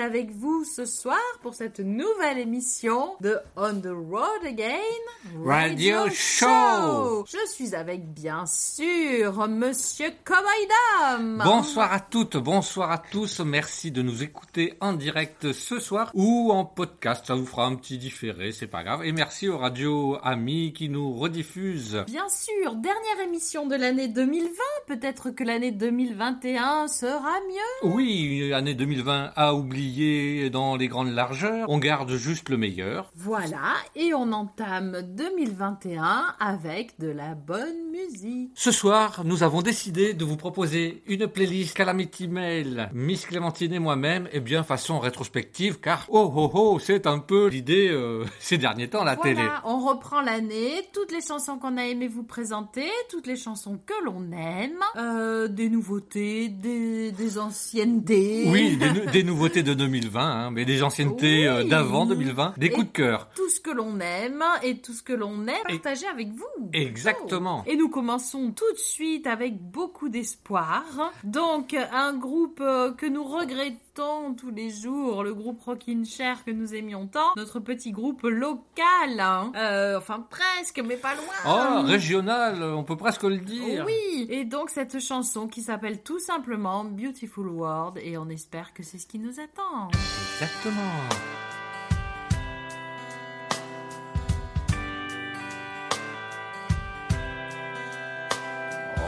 avec vous ce soir pour cette nouvelle émission de On the Road Again Radio Show. Je suis avec bien sûr Monsieur Cowboy. Bonsoir à toutes, bonsoir à tous. Merci de nous écouter en direct ce soir ou en podcast. Ça vous fera un petit différé, c'est pas grave. Et merci aux radios amis qui nous rediffusent. Bien sûr, dernière émission de l'année 2020. Peut-être que l'année 2021 sera mieux. Oui, l'année 2020 à oublier dans les grandes largeurs. On garde juste le meilleur. Voilà, et on entame 2021 avec de la bonne musique. Ce soir, nous avons décidé de vous proposer une playlist Calamity Mail, Miss Clémentine et moi-même, et bien façon rétrospective, car oh oh oh, c'est un peu l'idée euh, ces derniers temps la Voilà, télé. on reprend l'année, toutes les chansons qu'on a aimé vous présenter, toutes les chansons que l'on aime, euh, des nouveautés, des, des anciennetés. Oui, des, nou- des nouveautés de 2020, hein, mais des anciennetés euh, Oui. d'avant 2020, des coups de cœur. Tout ce que l'on aime et tout ce que l'on aime partager avec vous. Exactement. Et nous commençons tout de suite avec beaucoup d'espoir. Donc, un groupe euh, que nous regrettons tous les jours, le groupe Rockin' Chair que nous aimions tant, notre petit groupe local. hein. Euh, enfin, presque, mais pas loin. Oh, régional, on peut presque le dire. Oui, et donc cette chanson qui s'appelle tout simplement Beautiful World et on espère que c'est ce qui nous attend. Exactement.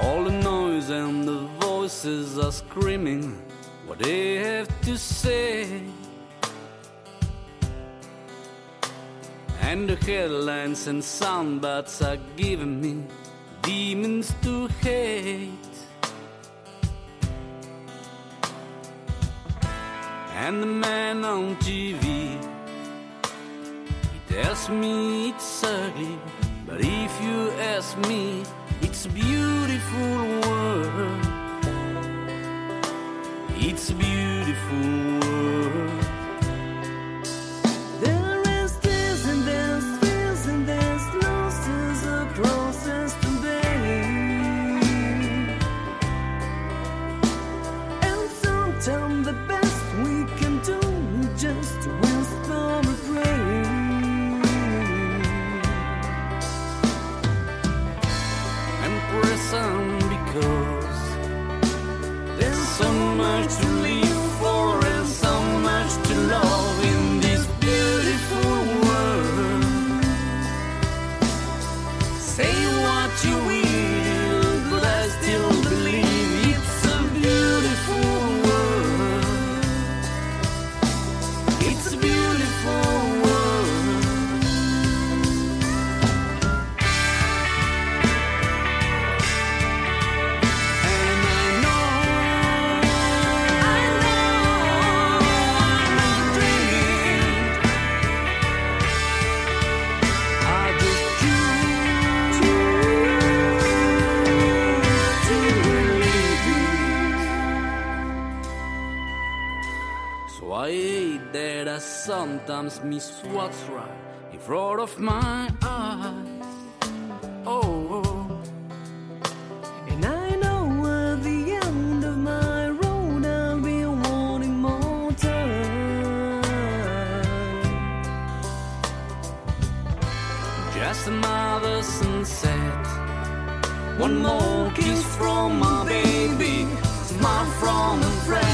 All the noise and the voices are screaming what they have to say. And the headlines and soundbites are giving me demons to hate. And the man on TV, he tells me it's ugly, but if you ask me, it's a beautiful world. It's a beautiful world. Sometimes miss what's right in front of my eyes. Oh. And I know at the end of my road I'll be wanting more time. Just another sunset. One more kiss from my baby. Smile from a friend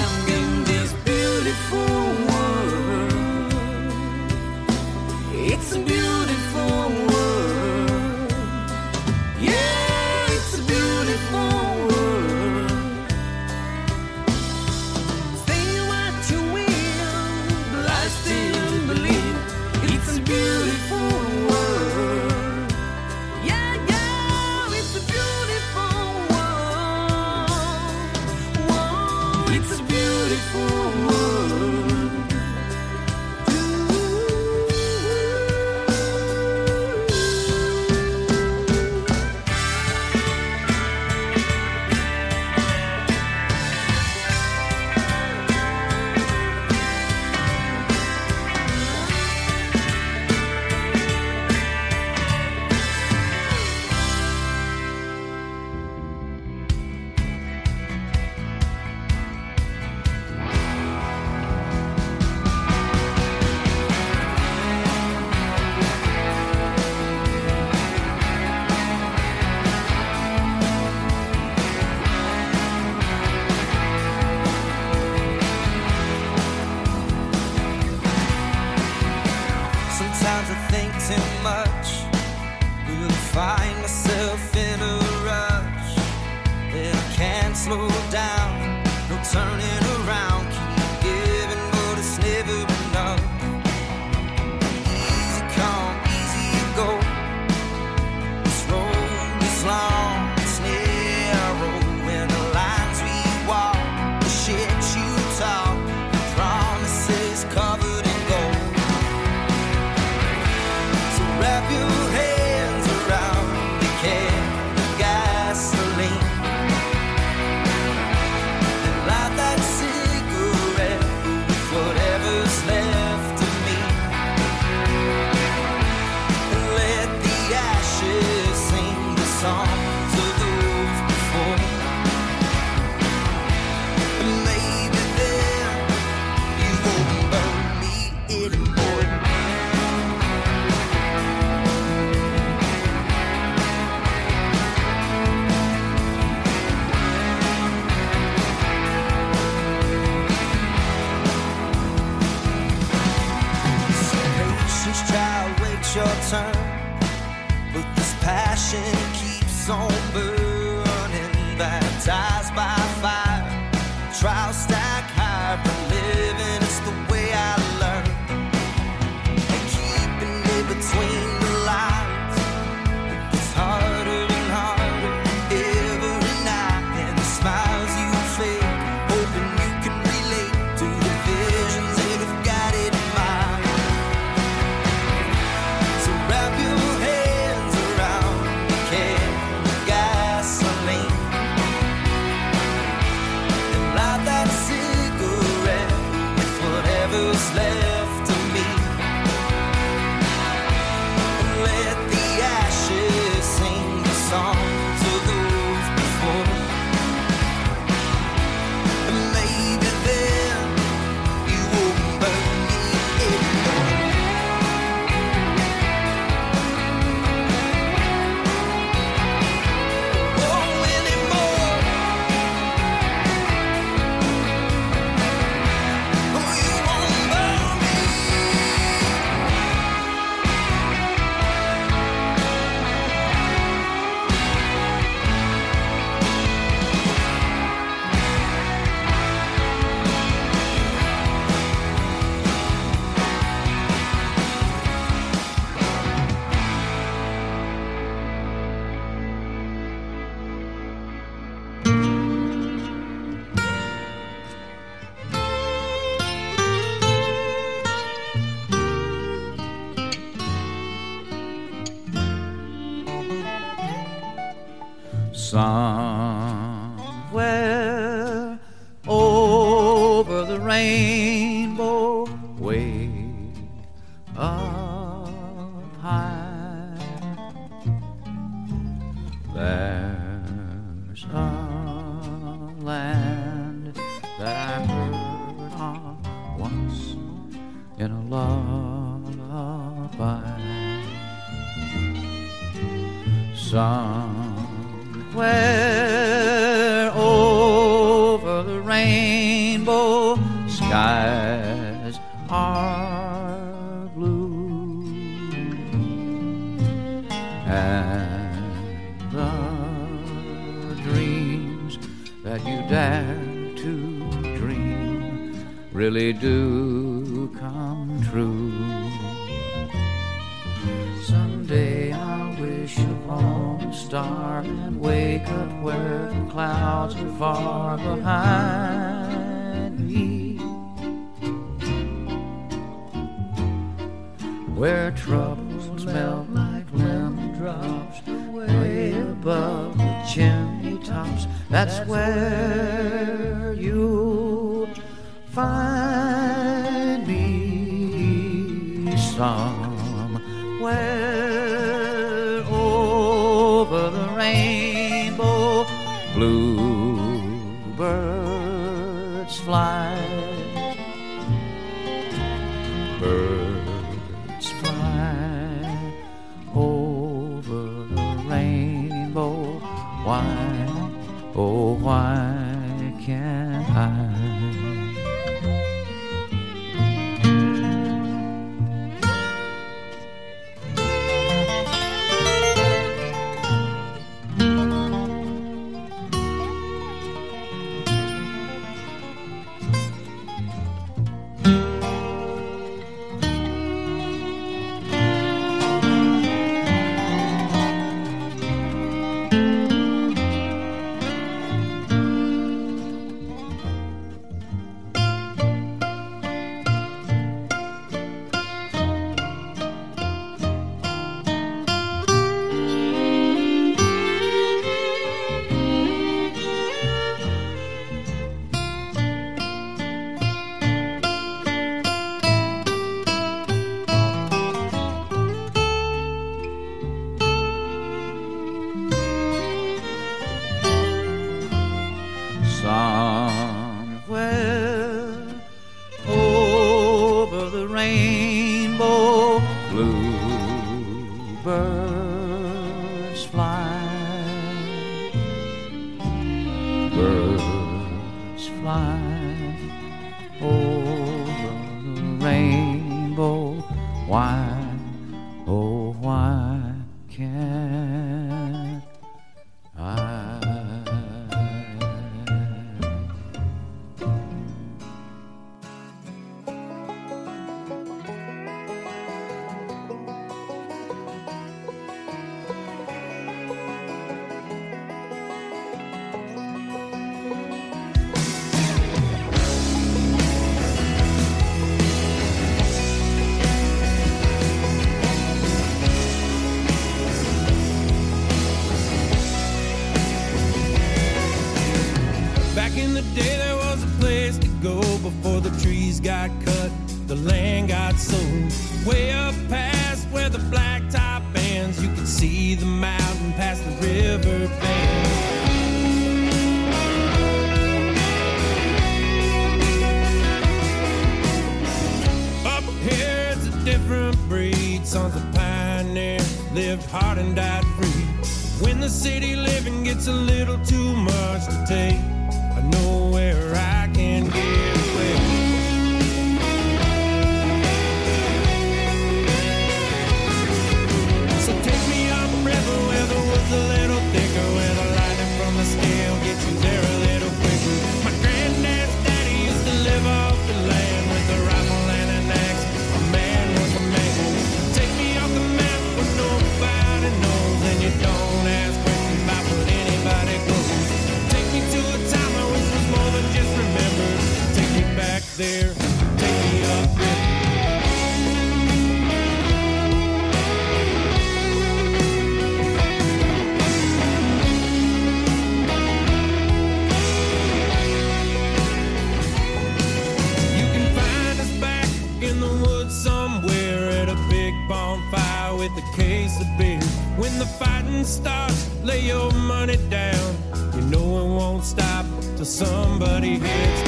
Start. lay your money down. You know it won't stop till somebody hits.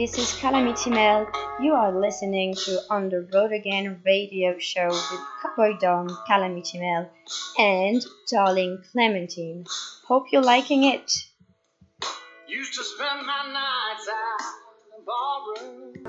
this is Calamity Mel. You are listening to On the Road Again radio show with Cowboy Dom, Calamity Mel, and Darling Clementine. Hope you're liking it. Used to spend my nights out in the ballroom.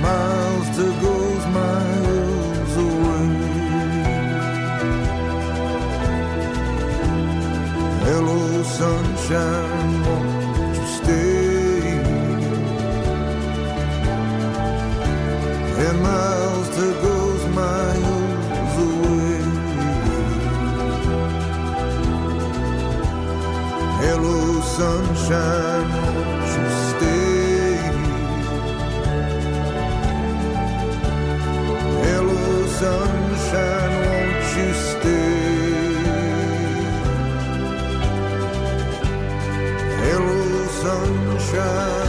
Miles to goes miles away. Hello, sunshine, won't you stay? And miles to goes miles away. Hello, sunshine, sunshine.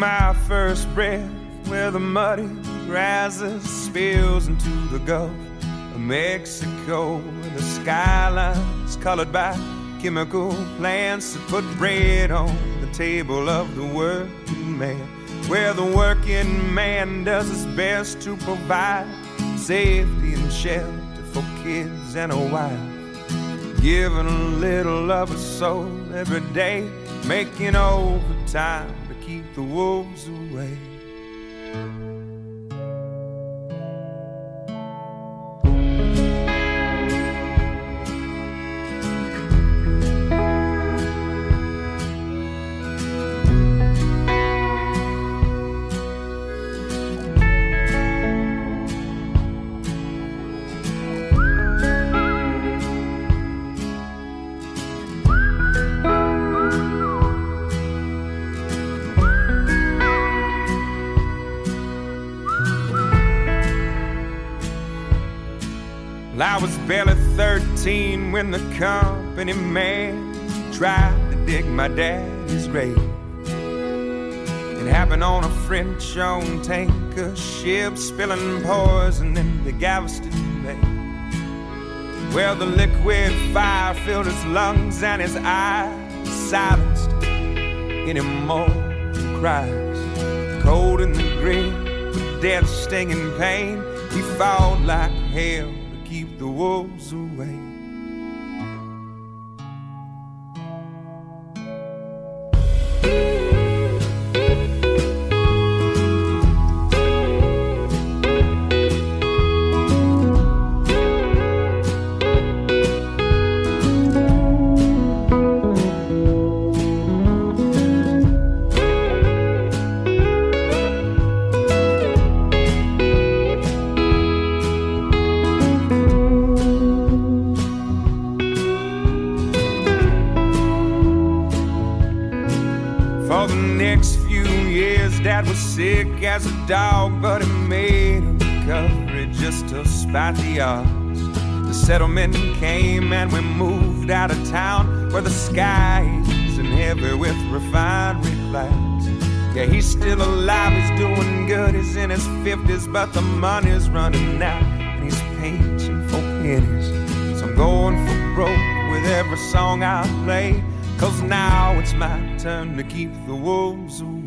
My first breath where the muddy Brazos spills into the Gulf of Mexico, where the skyline's colored by chemical plants that put bread on the table of the working man, where the working man does his best to provide safety and shelter for kids and a wife, giving a little of a soul every day, making overtime keep the wolves away. 13 when the company man tried to dig my daddy's grave. It happened on a French owned tanker ship, spilling poison into Galveston Bay. Well, the liquid fire filled his lungs and his eyes silenced any more cries. Cold in the grave, death stinging pain, he fought like hell to keep the wolves away. As a dog, but he made a recovery just to spite the odds. The settlement came and we moved out of town where the sky isn't heavy with refinery clouds. Yeah, he's still alive, he's doing good, he's in his 50s, but the money's running out and he's painting for pennies. So I'm going for broke with every song I play. Cause now it's my turn to keep the wolves away.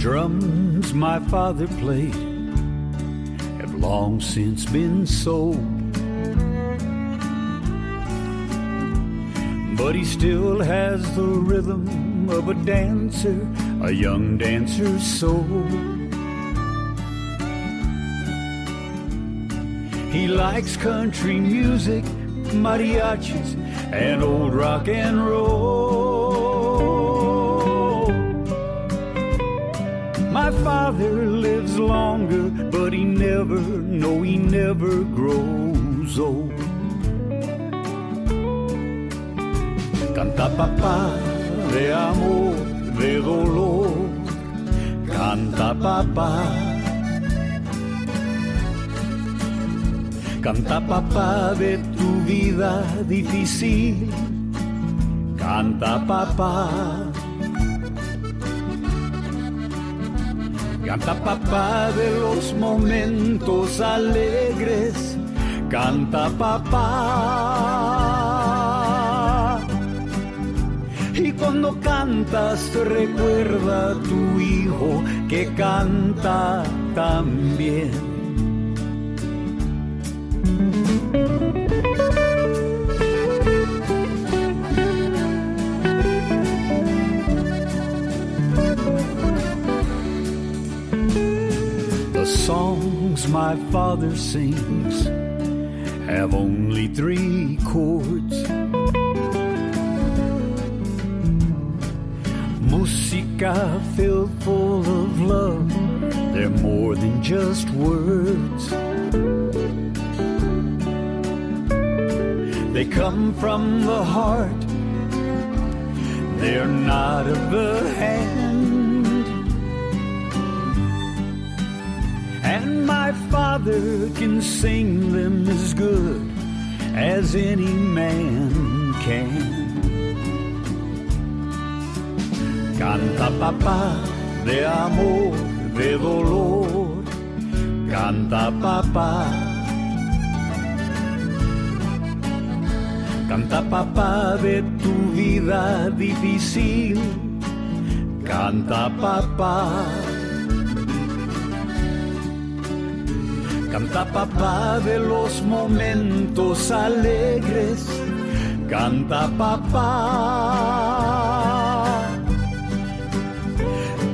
Drums my father played have long since been sold. But he still has the rhythm of a dancer, a young dancer's soul. He likes country music, mariachis, and old rock and roll. Father lives longer, but he never, no, he never grows old. Canta papá de amor, de dolor. Canta papá. Canta papá de tu vida difícil. Canta papá. Canta papá de los momentos alegres. Canta papá. Y cuando cantas recuerda a tu hijo que canta también. My father sings have only three chords. Musica filled full of love, they're more than just words. They come from the heart, they're not of the hand. My father can sing them as good as any man can. Canta papá de amor, de dolor. Canta papá. Canta papá de tu vida difícil. Canta papá. Canta papá de los momentos alegres, canta papá.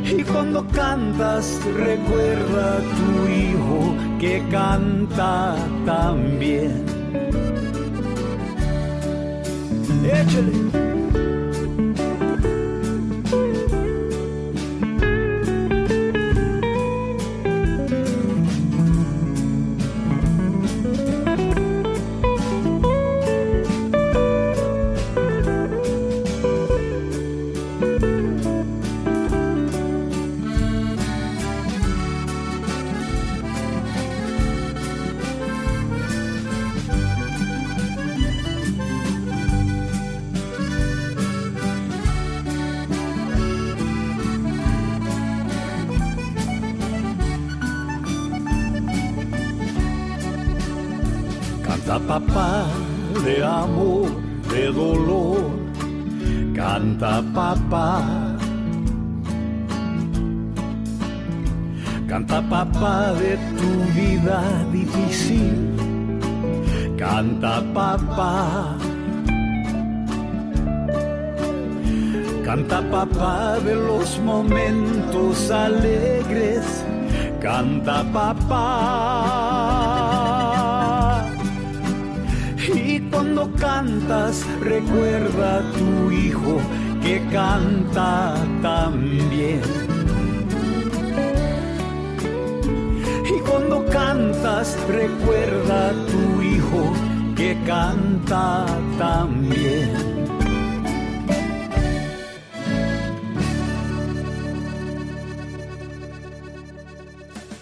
Y cuando cantas recuerda a tu hijo que canta también. Échale. Papá de amor, de dolor, canta papá. Canta papá de tu vida difícil, canta papá. Canta papá de los momentos alegres, canta papá. Cantas, recuerda a tu hijo que canta también. Y cuando cantas, recuerda a tu hijo que canta también.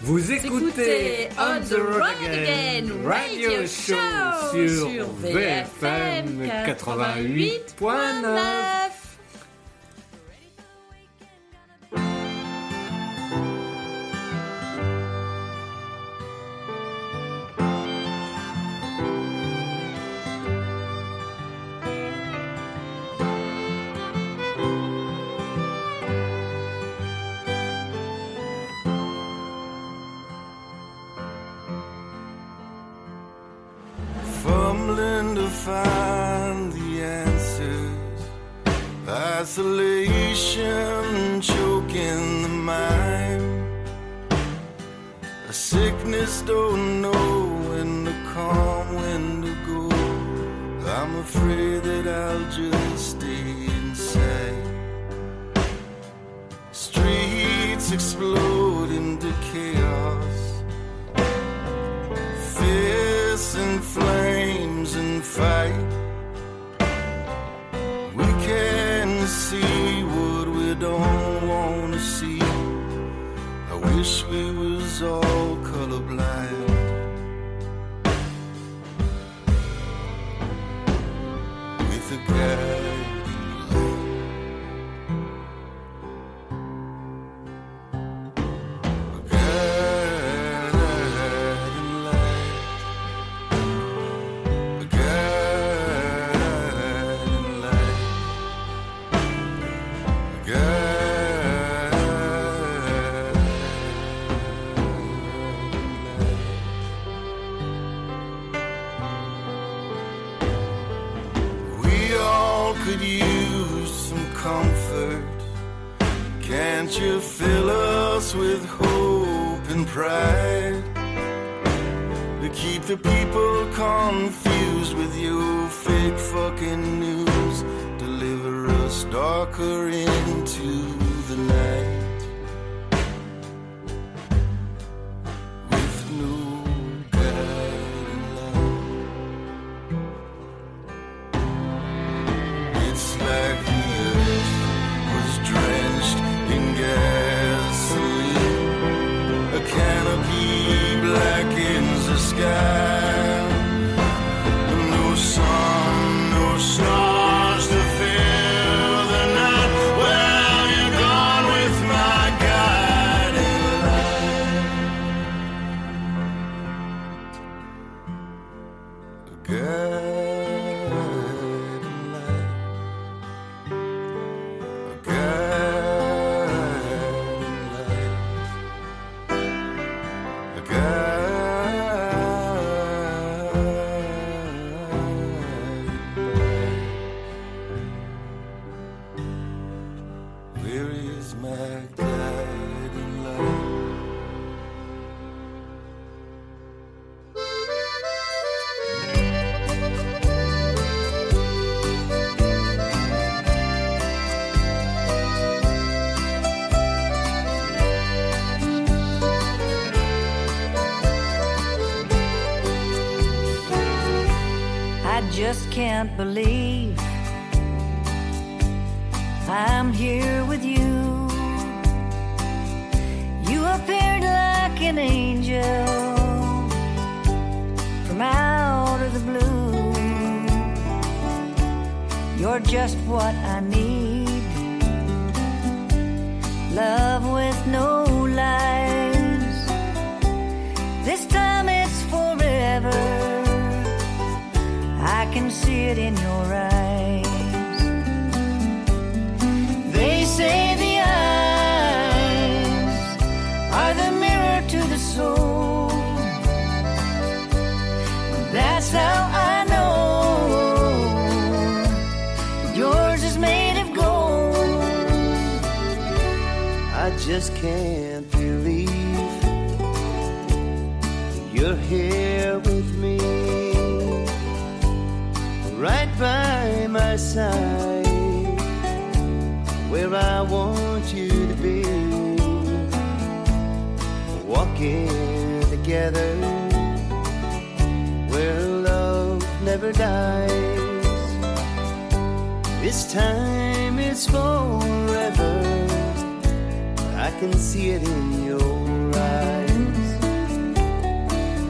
Vous écoutez On the Road Again Radio Show sur VFM 88.9. fists can't believe I'm here with you. You appeared like an angel from out of the blue. You're just what I need. Love with no it in your eyes. They say the eyes are the mirror to the soul. That's how I know yours is made of gold. I just can't together, where love never dies. This time it's forever. I can see it in your eyes.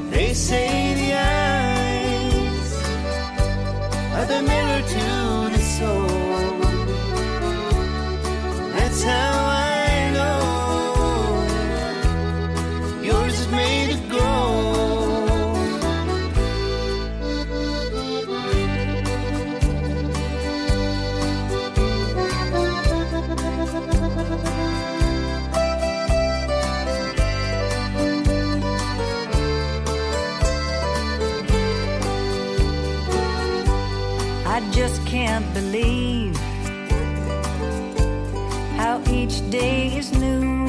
They say the eyes are the mirror can't believe how each day is new.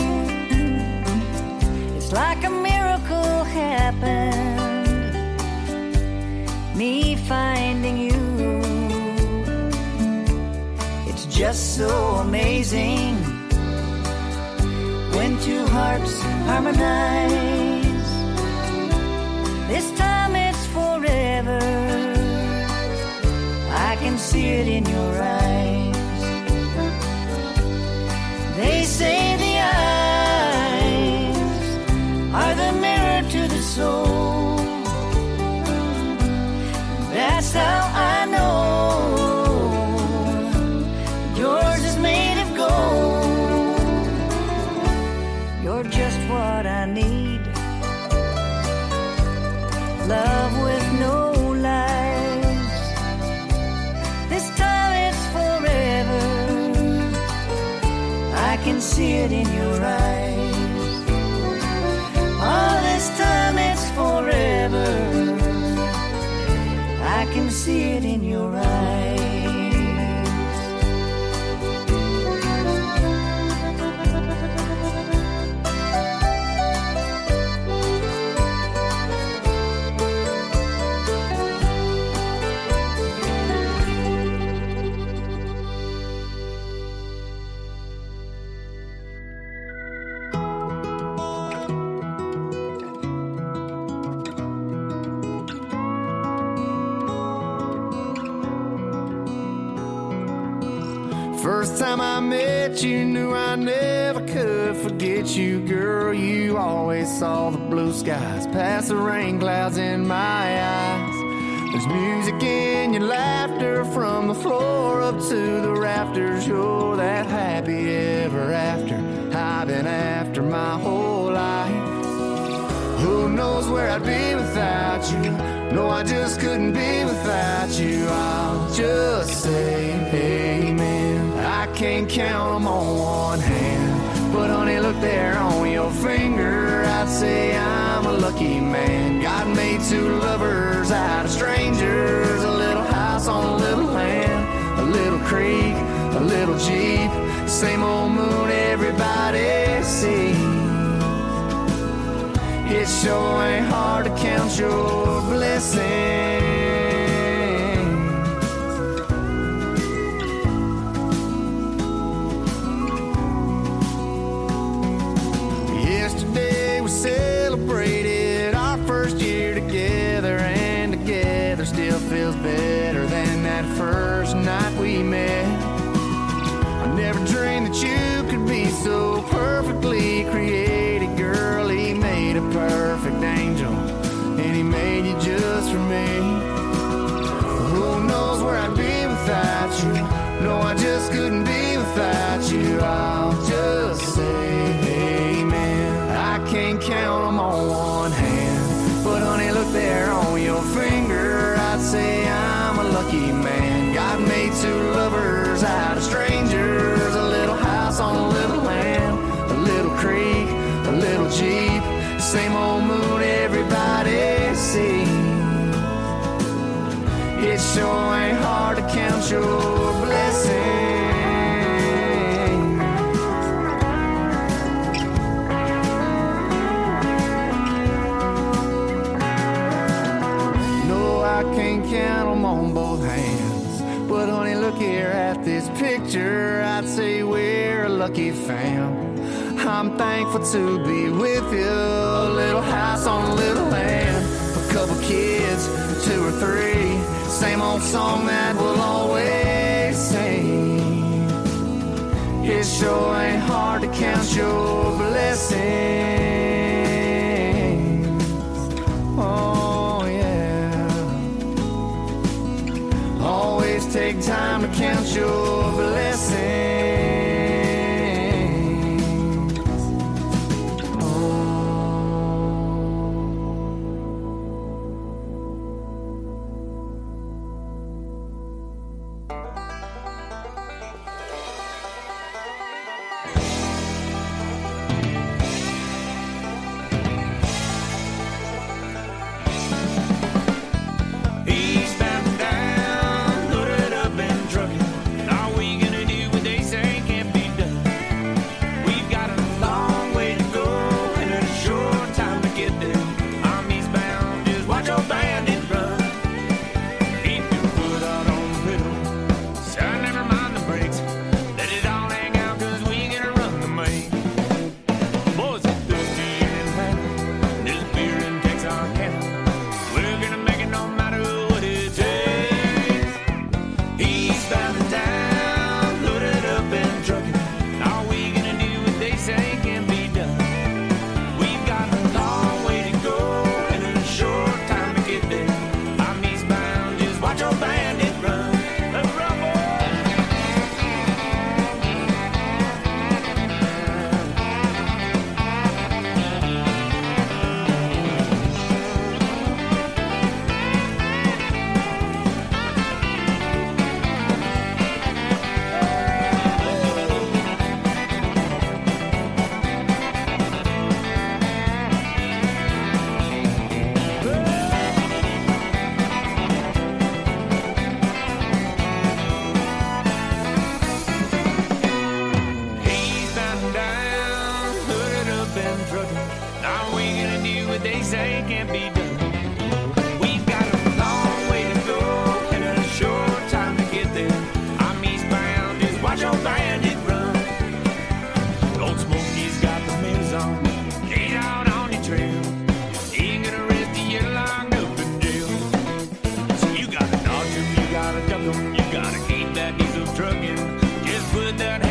It's like a miracle happened, me finding you. It's just so amazing when two hearts harmonize. See it in your eyes. They say see it in your eyes. Skies past the rain clouds in my eyes. There's music in your laughter from the floor up to the rafters. You're that happy ever after I've been after my whole life. Who knows where I'd be without you? No, I just couldn't be without you. I'll just say amen. I can't count them on one hand. But honey, look there on your finger. I'd say I'm two lovers out of strangers. A little house on a little land, a little creek, a little jeep. Same old moon everybody sees. It sure ain't hard to count your blessings. you. No, I just couldn't. count your blessings. No, I can't count them on both hands. But honey, look here at this picture. I'd say we're a lucky fam. I'm thankful to be with you. A little house on a little land, a couple kids, two or three same old song that we'll always sing. It sure ain't hard to count your blessings. Oh, yeah. Always take time to count your trucking. Just put that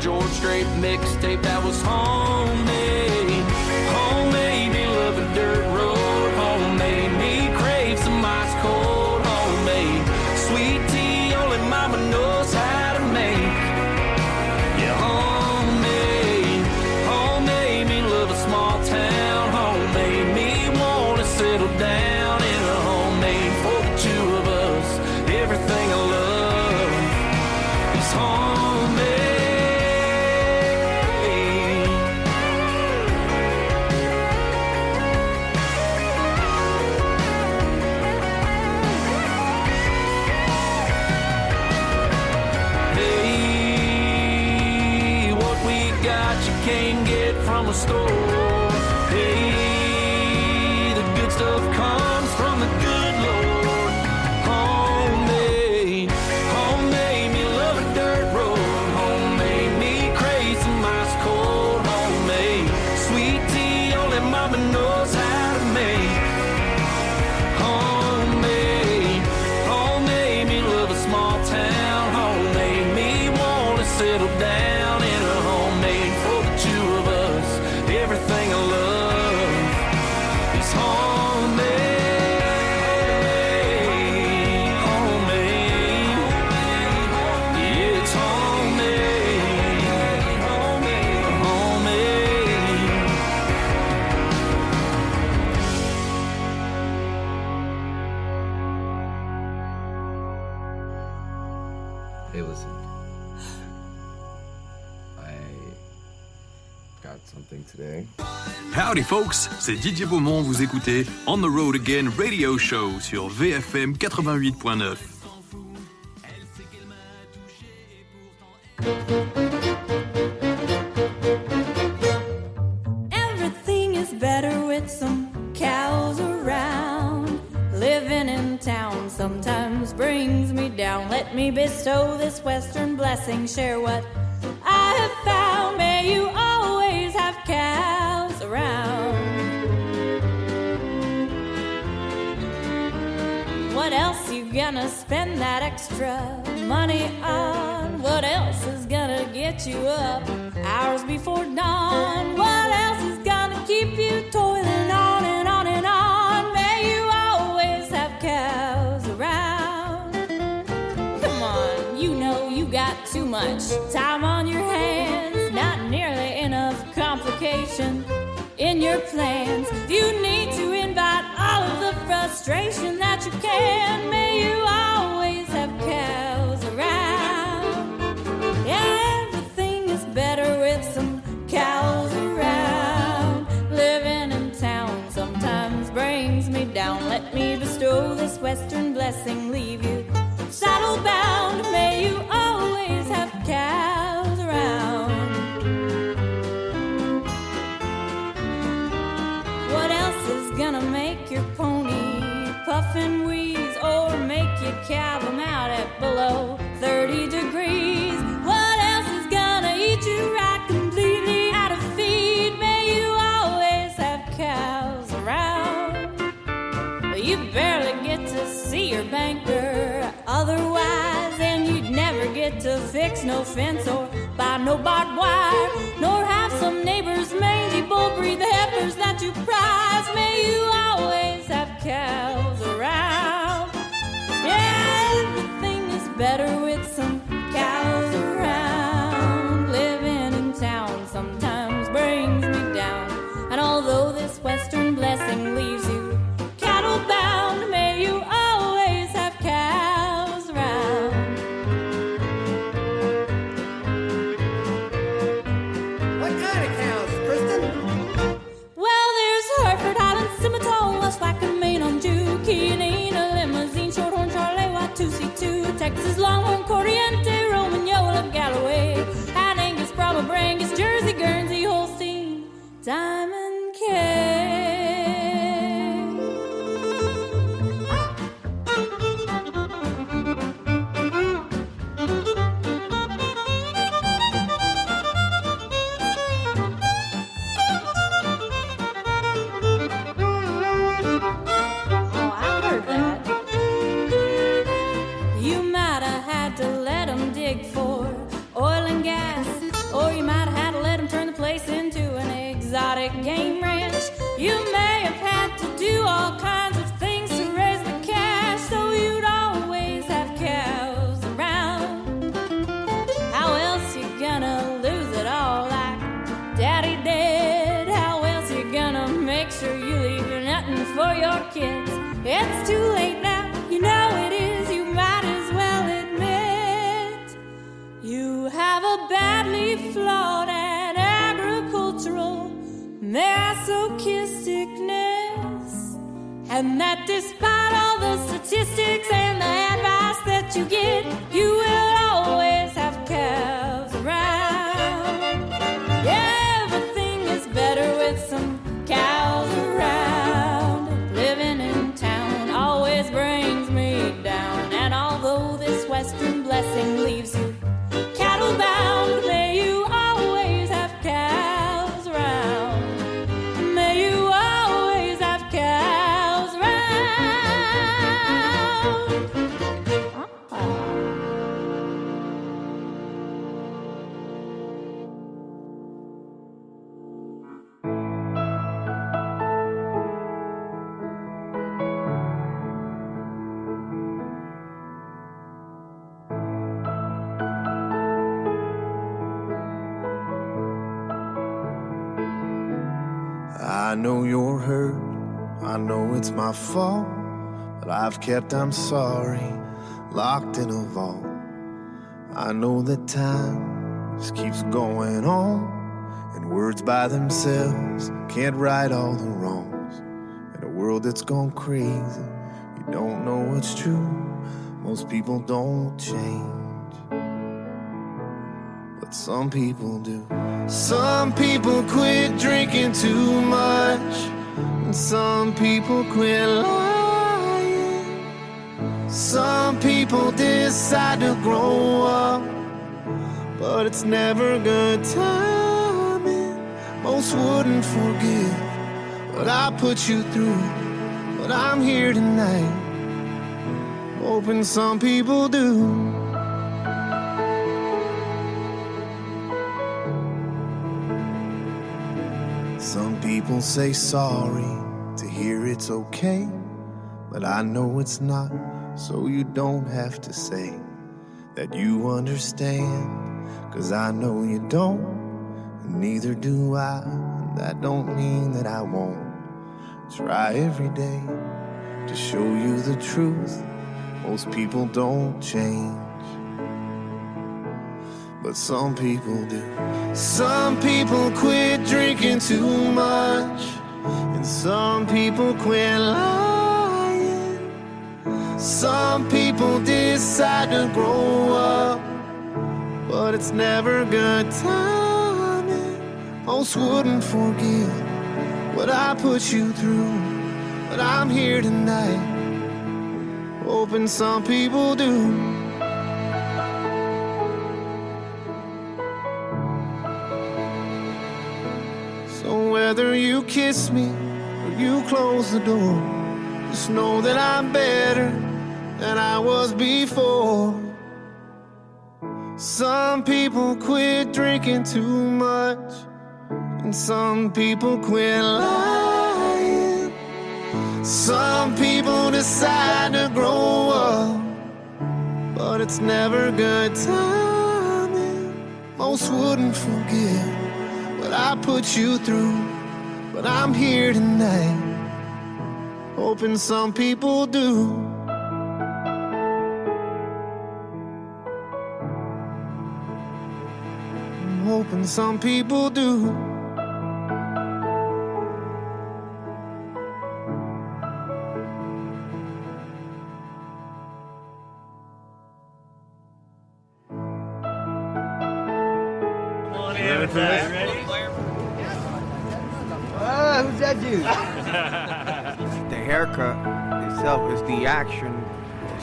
George Strait mixtape that was home. from a store. folks, c'est Didier Beaumont, vous écoutez On the Road Again Radio Show sur VFM 88.9. Everything is better with some cows around. Living in town sometimes brings me down. Let me bestow this western blessing, share what gonna spend that extra money on? What else is gonna get you up hours before dawn? What else is gonna keep you toiling on and on and on? May you always have cows around. Come on, you know you got too much time on your hands, not nearly enough complication in your plan. blessing leave you. Saddleback. fix no fence or buy no barbed wire, nor have some neighbor's mangy bull breed heifers that you prize. May you always have cows around. Yeah, everything is better with some I know you're hurt. I know it's my fault. But I've kept I'm sorry locked in a vault. I know that time just keeps going on. And words by themselves can't right all the wrongs. In a world that's gone crazy, you don't know what's true. Most people don't change. Some people do. Some people quit drinking too much, and some people quit lying. Some people decide to grow up, but it's never good timing. Most wouldn't forgive what I put you through, but I'm here tonight, hoping some people do. People say sorry to hear it's okay, but I know it's not, so you don't have to say that you understand, cause I know you don't, and neither do I. And that don't mean that I won't try every day to show you the truth. Most people don't change. But some people do. Some people quit drinking too much, and some people quit lying. Some people decide to grow up, but it's never good timing. Most wouldn't forgive what I put you through, but I'm here tonight, hoping some people do. Whether you kiss me or you close the door, just know that I'm better than I was before. Some people quit drinking too much, and some people quit lying. Some people decide to grow up, but it's never good timing. Most wouldn't forgive what I put you through, but I'm here tonight, hoping some people do. I'm hoping some people do.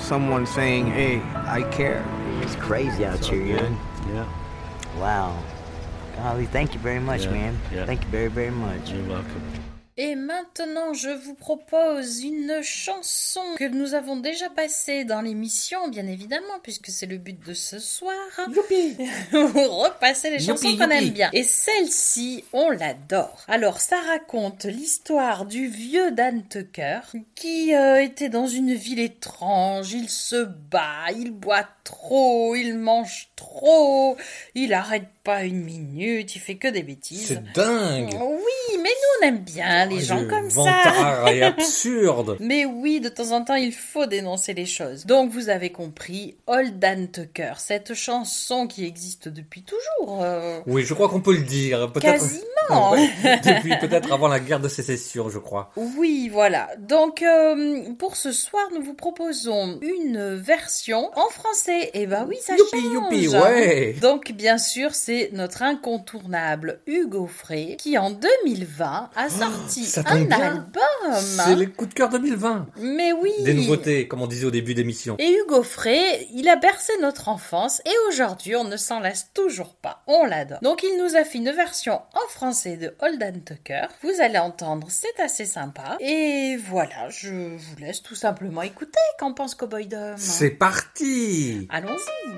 Someone saying, hey, I care. It's crazy out So here, you good. know? Yeah. Wow. Golly, thank you very much, Yeah, man. yeah. Thank you very, very much. You're welcome. Et maintenant, je vous propose une chanson que nous avons déjà passée dans l'émission, bien évidemment, puisque c'est le but de ce soir. Youpi Repasser les chansons qu'on aime bien. Et celle-ci, on l'adore. Alors, ça raconte l'histoire du vieux Dan Tucker qui euh, était dans une ville étrange. Il se bat, il boit trop, il mange trop, il arrête pas une minute, il fait que des bêtises. C'est dingue. Oui, mais nous on aime bien les gens comme ça. et absurde. Mais oui, de temps en temps, il faut dénoncer les choses. Donc, vous avez compris, Old Dan Tucker, cette chanson qui existe depuis toujours. euh, Oui, je crois qu'on peut le dire. Quasiment. Ouais, Depuis peut-être avant la guerre de sécession, je crois. Oui, voilà. Donc, euh, pour ce soir, nous vous proposons une version en français. Et ben oui, ça Youpi, change. youpi, ouais. Donc, bien sûr, c'est notre incontournable Hugo Frey qui, en 2020, a sorti ça tombe un bien. album. C'est les coups de cœur 2020. Mais oui. Des nouveautés, comme on disait au début d'émission. Et Hugo Frey, il a bercé notre enfance et aujourd'hui on ne s'en lasse toujours pas. On l'adore. Donc il nous a fait une version en français de Holden Tucker. Vous allez entendre, c'est assez sympa. Et voilà, je vous laisse tout simplement écouter qu'en pense Cowboy Dom? C'est parti Allons-y.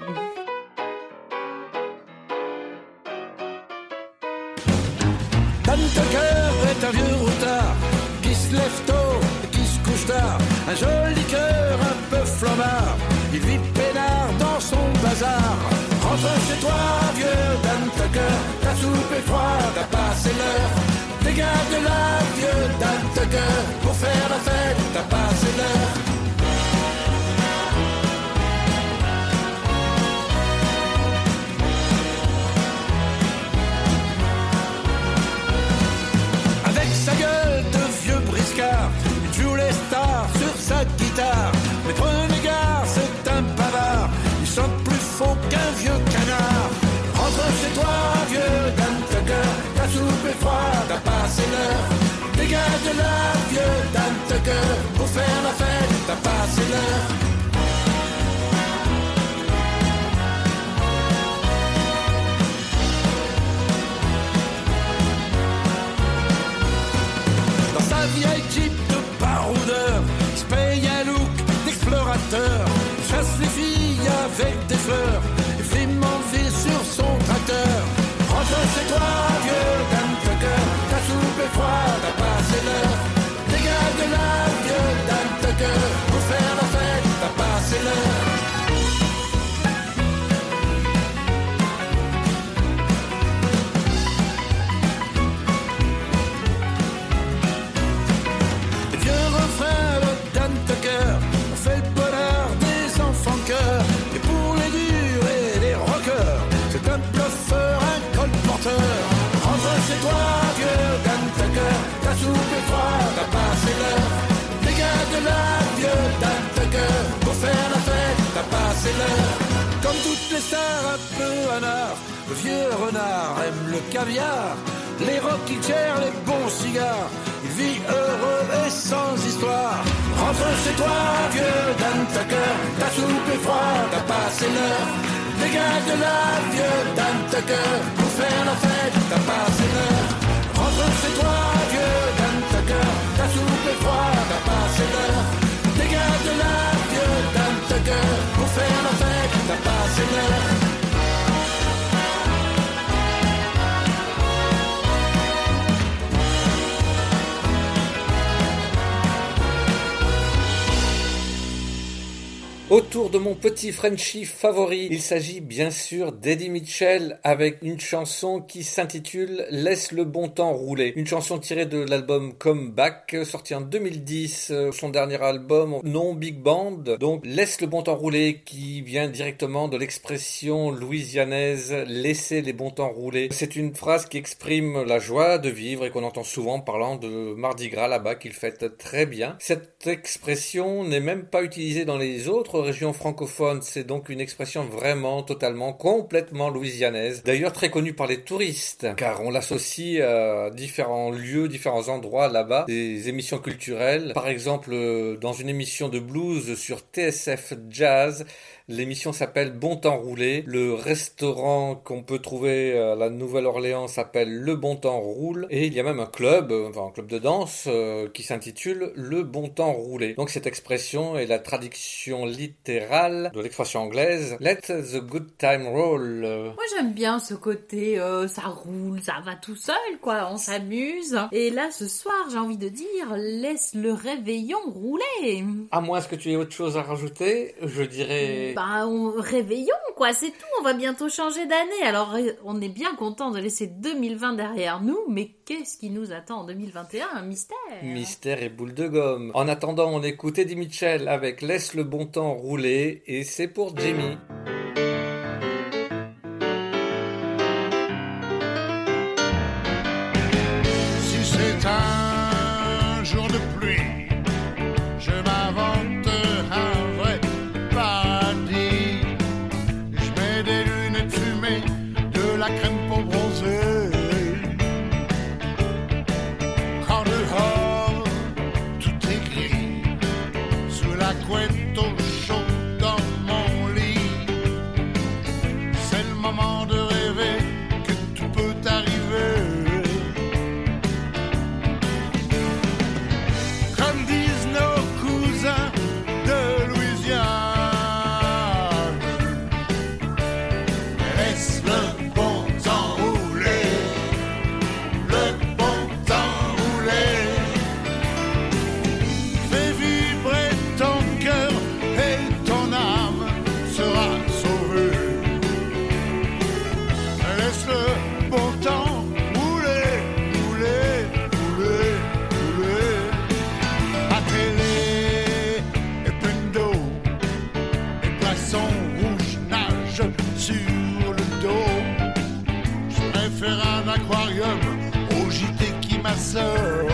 Dan Tucker est un vieux routard qui se lève tôt et qui se couche tard. Un joli cœur un peu flambard. Il vit peinard dans son bazar. Rentre chez toi, vieux Dan Tucker. Ta soupe est froide, t'as passé l'heure. Dégage de là, vieux Dan Tucker. Pour faire la fête, t'as passé l'heure. De là, vieux Dan Tucker, pour faire la fête, t'as passé l'heure. Dans sa vieille Jeep de baroudeur, il se paye un look d'explorateur. Chasse les filles avec des fleurs, il fait manger sur son tracteur. Rentre chez toi, vieux fait froid, t'as passé l'heure. Tucker, ta soupe est froide, t'as passé l'heure. Dégage de là, vieux Dan Tucker, pour faire la fête, t'as passé l'heure. Comme toutes les stars un peu anard, vieux renard aime le caviar. Les rocking chairs, les bons cigares, il vit heureux et sans histoire. Rentre chez toi, vieux Dan Tucker, ta soupe est froide, t'as passé l'heure. Dégage de là, vieux Dan Tucker, pour faire la fête, t'as passé l'heure. Rentre chez toi, ta soupe est froide, t'as passé l'heure. Dégage de là, vieux Dan Tucker, pour faire la fête, t'as passé l'heure. Autour de mon petit Frenchie favori, il s'agit bien sûr d'Eddie Mitchell avec une chanson qui s'intitule Laisse le bon temps rouler. Une chanson tirée de l'album Come Back, sorti en 2010, euh, son dernier album non big band. Donc Laisse le bon temps rouler qui vient directement de l'expression louisianaise laisser les bons temps rouler. C'est une phrase qui exprime la joie de vivre et qu'on entend souvent parlant de Mardi Gras là-bas qu'il fête très bien. Cette expression n'est même pas utilisée dans les autres régions francophones, c'est donc une expression vraiment, totalement, complètement louisianaise. D'ailleurs très connue par les touristes, car on l'associe à différents lieux, différents endroits là-bas, des émissions culturelles. Par exemple, euh, dans une émission de blues sur TSF Jazz, L'émission s'appelle Bon Temps Roulé. Le restaurant qu'on peut trouver à la Nouvelle-Orléans s'appelle Le Bon Temps Roule. Et il y a même un club, euh, enfin un club de danse, euh, qui s'intitule Le Bon Temps Roulé. Donc cette expression est la traduction littérale de l'expression anglaise Let the good time roll. Moi j'aime bien ce côté, euh, ça roule, ça va tout seul, quoi, on s'amuse. Et là ce soir j'ai envie de dire, laisse le réveillon rouler. À moins que tu aies autre chose à rajouter, je dirais... Bah, on... réveillons, quoi, c'est tout. On va bientôt changer d'année. Alors, on est bien content de laisser 2020 derrière nous, mais qu'est-ce qui nous attend en 2021 Un mystère. Mystère et boule de gomme. En attendant, on écoute Eddie Mitchell avec Laisse le bon temps rouler, et c'est pour Jimmy. JT qui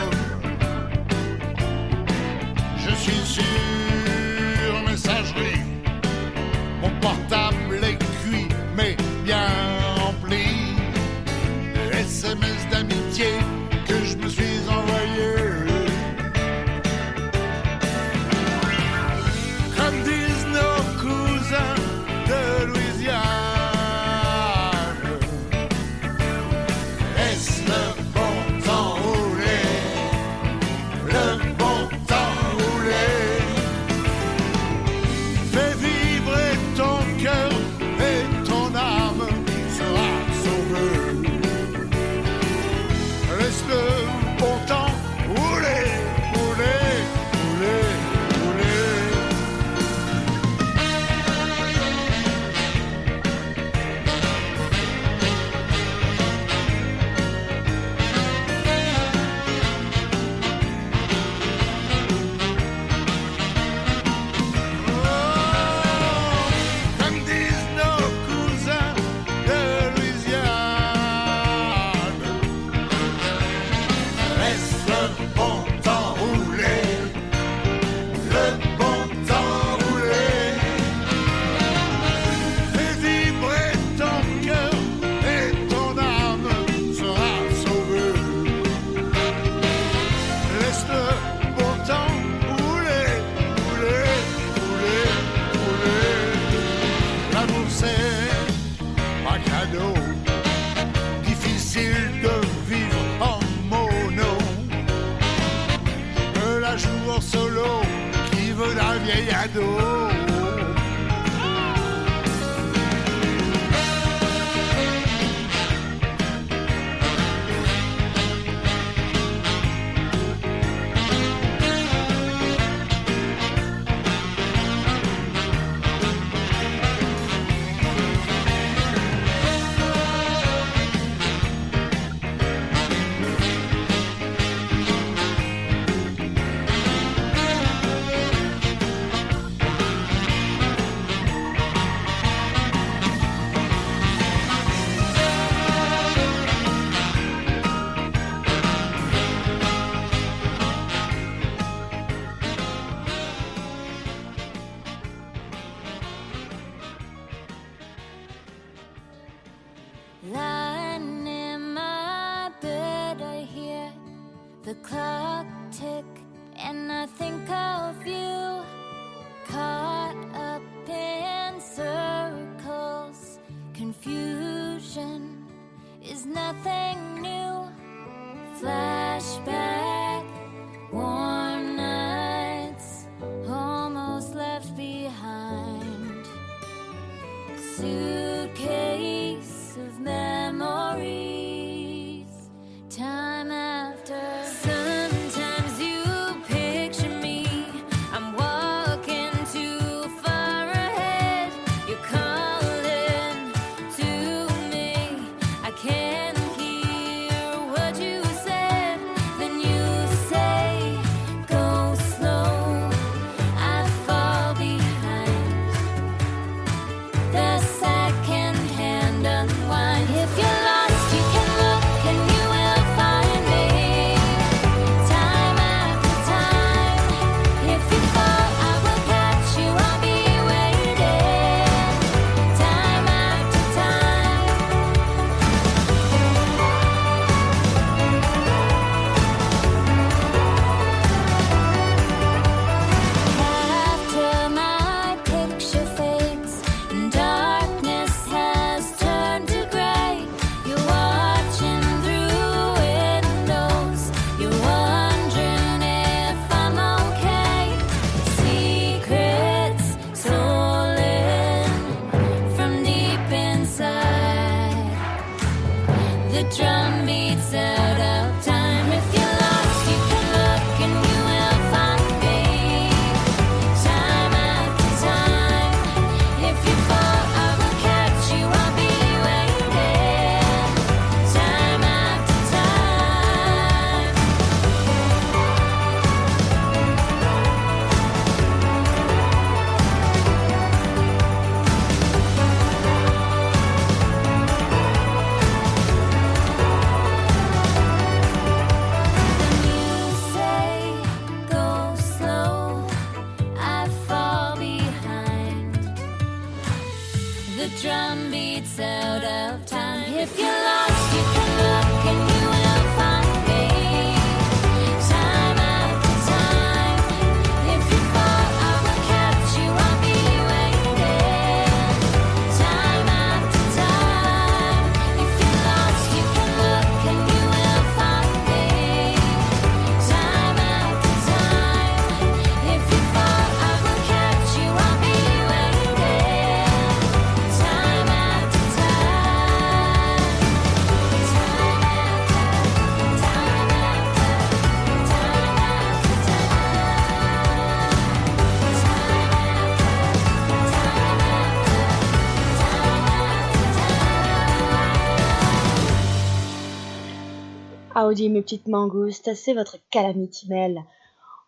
maudit mes petites mangoustes, c'est votre calamity mail.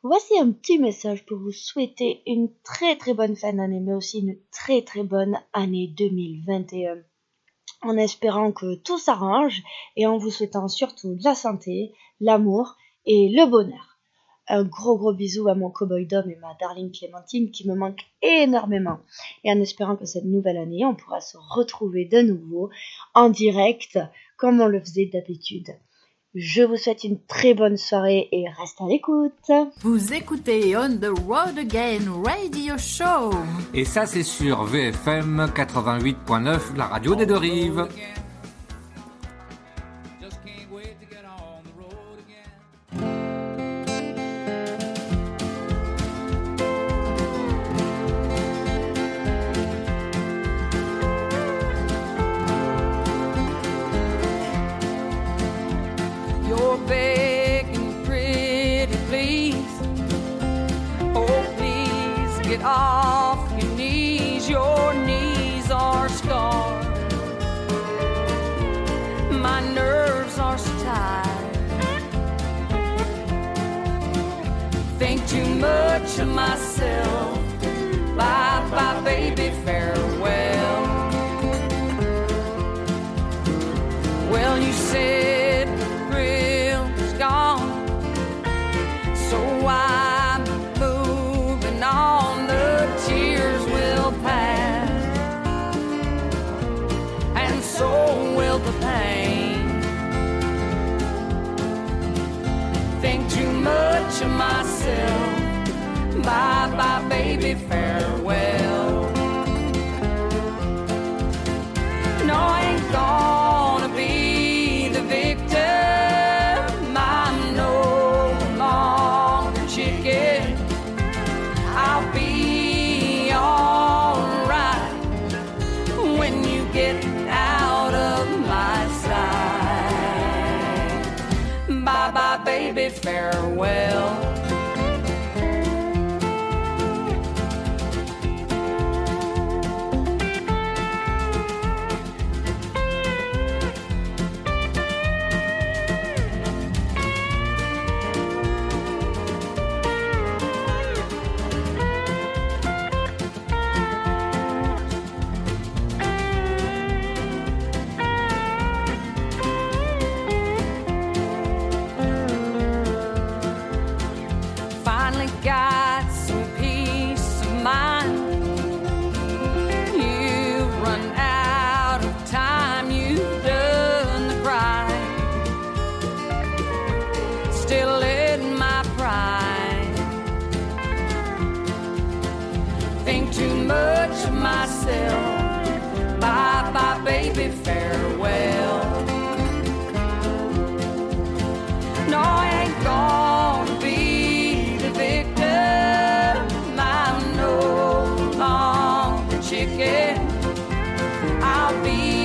Voici un petit message pour vous souhaiter une très très bonne fin d'année, mais aussi une très très bonne année 2021. En espérant que tout s'arrange et en vous souhaitant surtout de la santé, l'amour et le bonheur. Un gros gros bisou à mon cowboy Dom et ma darling Clémentine qui me manquent énormément. Et en espérant que cette nouvelle année, on pourra se retrouver de nouveau en direct comme on le faisait d'habitude. Je vous souhaite une très bonne soirée et reste à l'écoute. Vous écoutez On the Road Again Radio Show. Et ça, c'est sur VFM 88.9, la radio des deux rives. Chicken. I'll be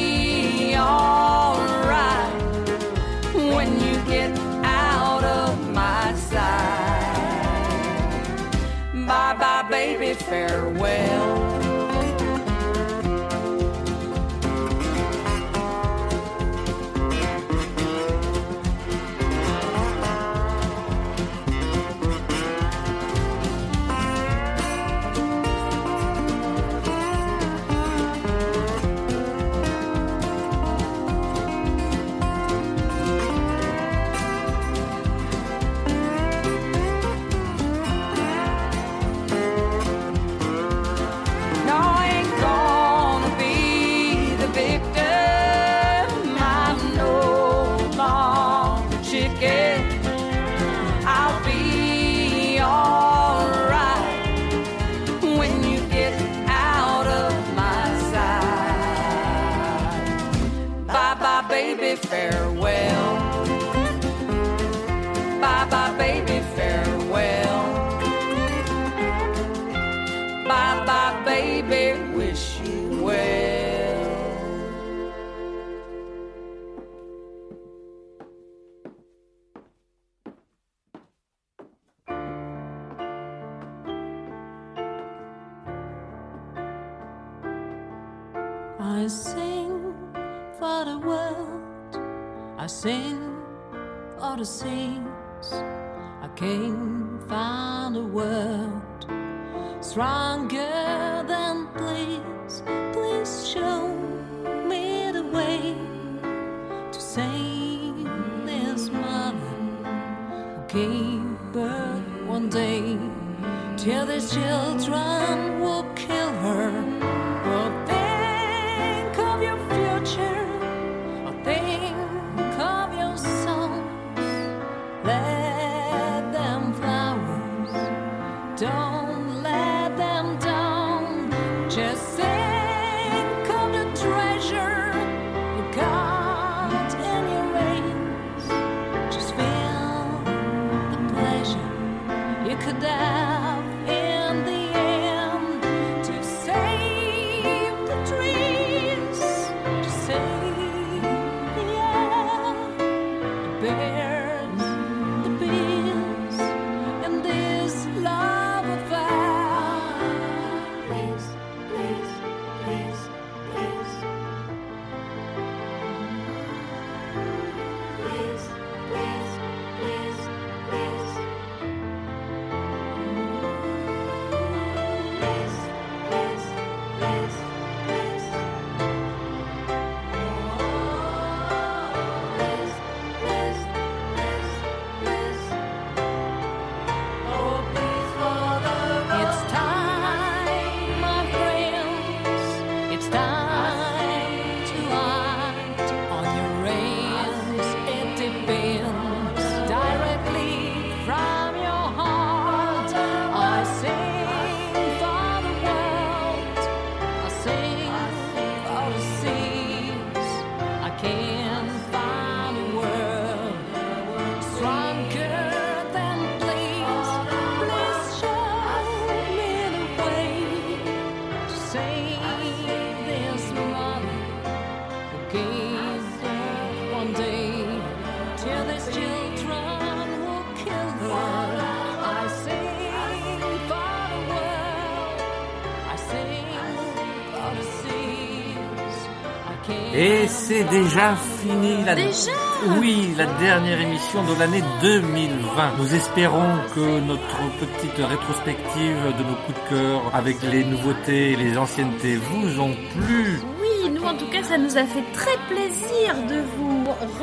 déjà fini la Déjà Oui, la dernière émission de l'année 2020. Nous espérons que notre petite rétrospective de nos coups de cœur avec les nouveautés et les anciennetés vous ont plu. Oui, nous en tout cas, ça nous a fait très plaisir de vous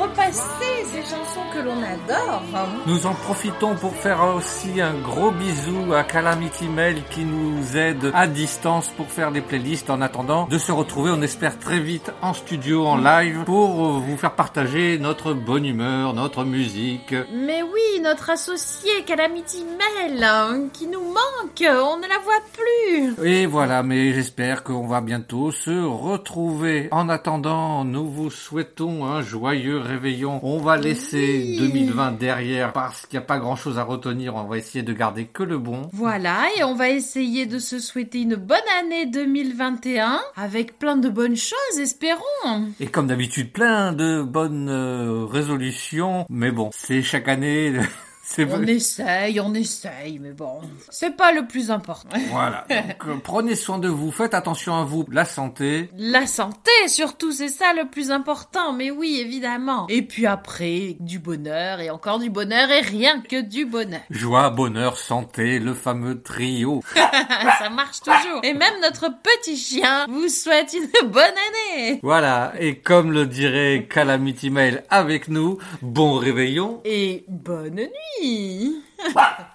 repasser ces chansons que l'on adore. Nous en profitons pour faire aussi un gros bisou à Calamity Mail qui nous aide à distance pour faire des playlists en attendant de se retrouver, on espère très vite en studio, en live pour vous faire partager notre bonne humeur, notre musique. Mais oui, notre associé Calamity Mel, hein, qui nous manque, on ne la voit plus. Et voilà, mais j'espère qu'on va bientôt se retrouver. En attendant, nous vous souhaitons un joyeux réveillon. On va laisser 2020 derrière parce qu'il n'y a pas grand chose à retenir. On va essayer de garder que le bon. Voilà, et on va essayer de se souhaiter une bonne année 2021 avec plein de bonnes choses, espérons. Et comme d'habitude, plein de bonnes euh, résolutions. Mais bon, c'est chaque année. On essaye, on essaye, mais bon, c'est pas le plus important. Voilà. Donc, euh, prenez soin de vous. Faites attention à vous. La santé. La santé, surtout, c'est ça le plus important, mais oui, évidemment. Et puis après, du bonheur, et encore du bonheur, et rien que du bonheur. Joie, bonheur, santé, le fameux trio. ça marche toujours. Et même notre petit chien vous souhaite une bonne année. Voilà. Et comme le dirait Calamity Mail avec nous, bon réveillon. Et bonne nuit. Sim!